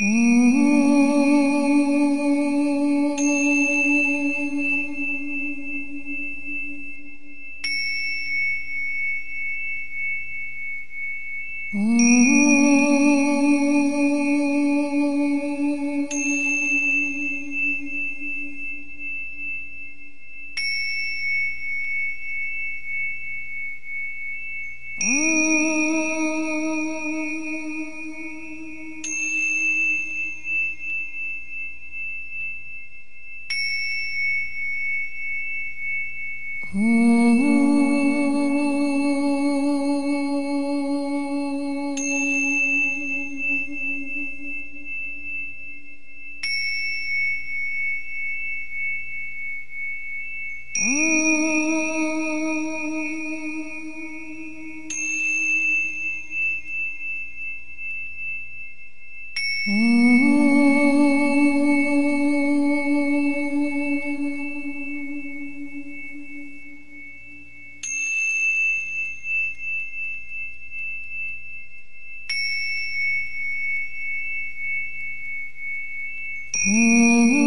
mmm Mm. Mm.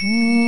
Hum.